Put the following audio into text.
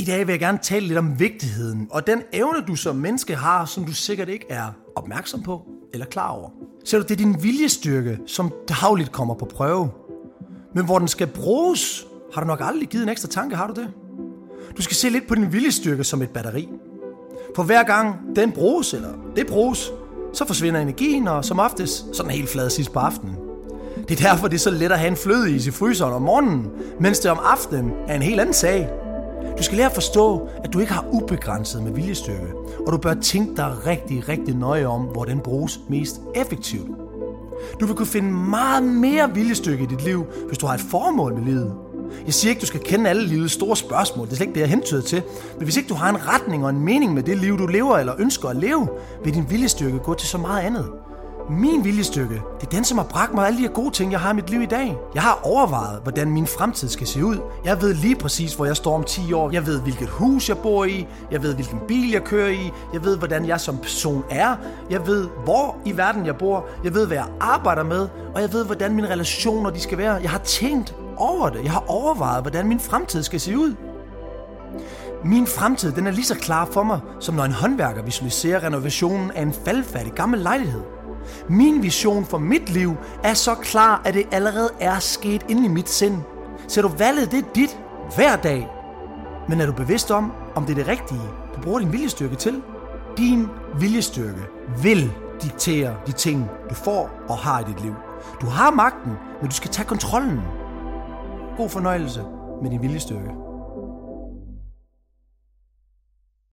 I dag vil jeg gerne tale lidt om vigtigheden og den evne, du som menneske har, som du sikkert ikke er opmærksom på eller klar over. Så det er din viljestyrke, som dagligt kommer på prøve. Men hvor den skal bruges, har du nok aldrig givet en ekstra tanke, har du det? Du skal se lidt på din viljestyrke som et batteri. For hver gang den bruges, eller det bruges, så forsvinder energien, og som oftest, så er den helt flad sidst på aftenen. Det er derfor, det er så let at have en flødeis i fryseren om morgenen, mens det om aftenen er en helt anden sag. Du skal lære at forstå, at du ikke har ubegrænset med viljestyrke, og du bør tænke dig rigtig, rigtig nøje om, hvor den bruges mest effektivt. Du vil kunne finde meget mere viljestyrke i dit liv, hvis du har et formål med livet. Jeg siger ikke, du skal kende alle livets store spørgsmål. Det er slet ikke det, jeg hentyder til. Men hvis ikke du har en retning og en mening med det liv, du lever eller ønsker at leve, vil din viljestyrke gå til så meget andet. Min viljestykke, det er den, som har bragt mig alle de her gode ting, jeg har i mit liv i dag. Jeg har overvejet, hvordan min fremtid skal se ud. Jeg ved lige præcis, hvor jeg står om 10 år. Jeg ved, hvilket hus jeg bor i. Jeg ved, hvilken bil jeg kører i. Jeg ved, hvordan jeg som person er. Jeg ved, hvor i verden jeg bor. Jeg ved, hvad jeg arbejder med. Og jeg ved, hvordan mine relationer de skal være. Jeg har tænkt over det. Jeg har overvejet, hvordan min fremtid skal se ud. Min fremtid den er lige så klar for mig, som når en håndværker visualiserer renovationen af en faldfærdig gammel lejlighed. Min vision for mit liv er så klar, at det allerede er sket inde i mit sind. Så du valget, det er dit hver dag. Men er du bevidst om, om det er det rigtige, du bruger din viljestyrke til? Din viljestyrke vil diktere de ting, du får og har i dit liv. Du har magten, men du skal tage kontrollen. God fornøjelse med din viljestyrke.